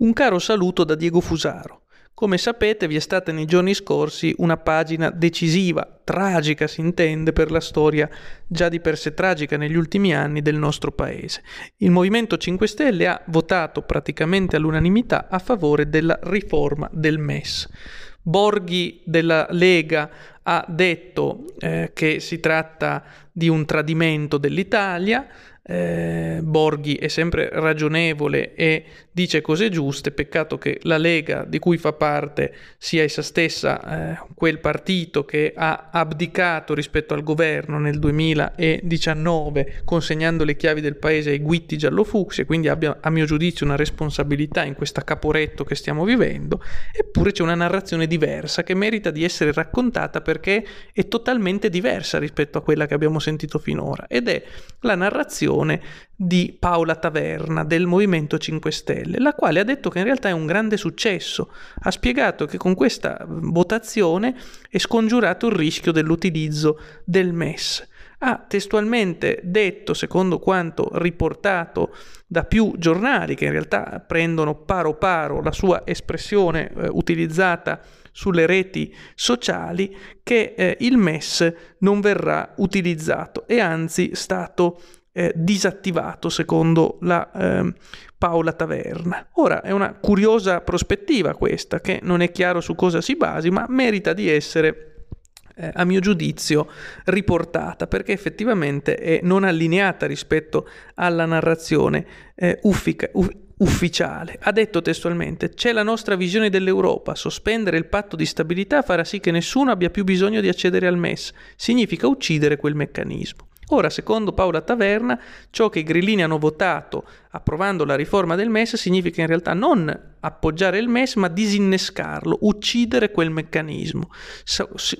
Un caro saluto da Diego Fusaro. Come sapete vi è stata nei giorni scorsi una pagina decisiva, tragica si intende, per la storia già di per sé tragica negli ultimi anni del nostro paese. Il Movimento 5 Stelle ha votato praticamente all'unanimità a favore della riforma del MES. Borghi della Lega ha detto eh, che si tratta di un tradimento dell'Italia, eh, Borghi è sempre ragionevole e dice cose giuste, peccato che la Lega di cui fa parte sia essa stessa eh, quel partito che ha abdicato rispetto al governo nel 2019 consegnando le chiavi del paese ai guitti giallofucsi e quindi abbia a mio giudizio una responsabilità in questa caporetto che stiamo vivendo, eppure c'è una narrazione diversa che merita di essere raccontata perché è totalmente diversa rispetto a quella che abbiamo sentito finora. Ed è la narrazione di Paola Taverna del Movimento 5 Stelle, la quale ha detto che in realtà è un grande successo. Ha spiegato che con questa votazione è scongiurato il rischio dell'utilizzo del MES. Ha testualmente detto, secondo quanto riportato da più giornali, che in realtà prendono paro paro la sua espressione eh, utilizzata sulle reti sociali, che eh, il MES non verrà utilizzato e anzi stato eh, disattivato secondo la eh, Paola Taverna. Ora è una curiosa prospettiva questa che non è chiaro su cosa si basi, ma merita di essere eh, a mio giudizio riportata perché effettivamente è non allineata rispetto alla narrazione eh, uffica, uff, ufficiale. Ha detto testualmente: C'è la nostra visione dell'Europa. Sospendere il patto di stabilità farà sì che nessuno abbia più bisogno di accedere al MES. Significa uccidere quel meccanismo. Ora, secondo Paola Taverna, ciò che i grillini hanno votato approvando la riforma del MES significa in realtà non appoggiare il MES, ma disinnescarlo, uccidere quel meccanismo.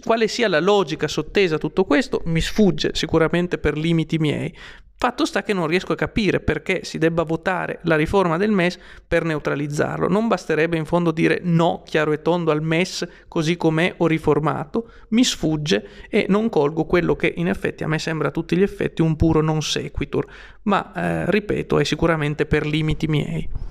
Quale sia la logica sottesa a tutto questo mi sfugge sicuramente per limiti miei, Fatto sta che non riesco a capire perché si debba votare la riforma del MES per neutralizzarlo. Non basterebbe in fondo dire no chiaro e tondo al MES così com'è o riformato, mi sfugge e non colgo quello che in effetti a me sembra a tutti gli effetti un puro non sequitur, ma eh, ripeto è sicuramente per limiti miei.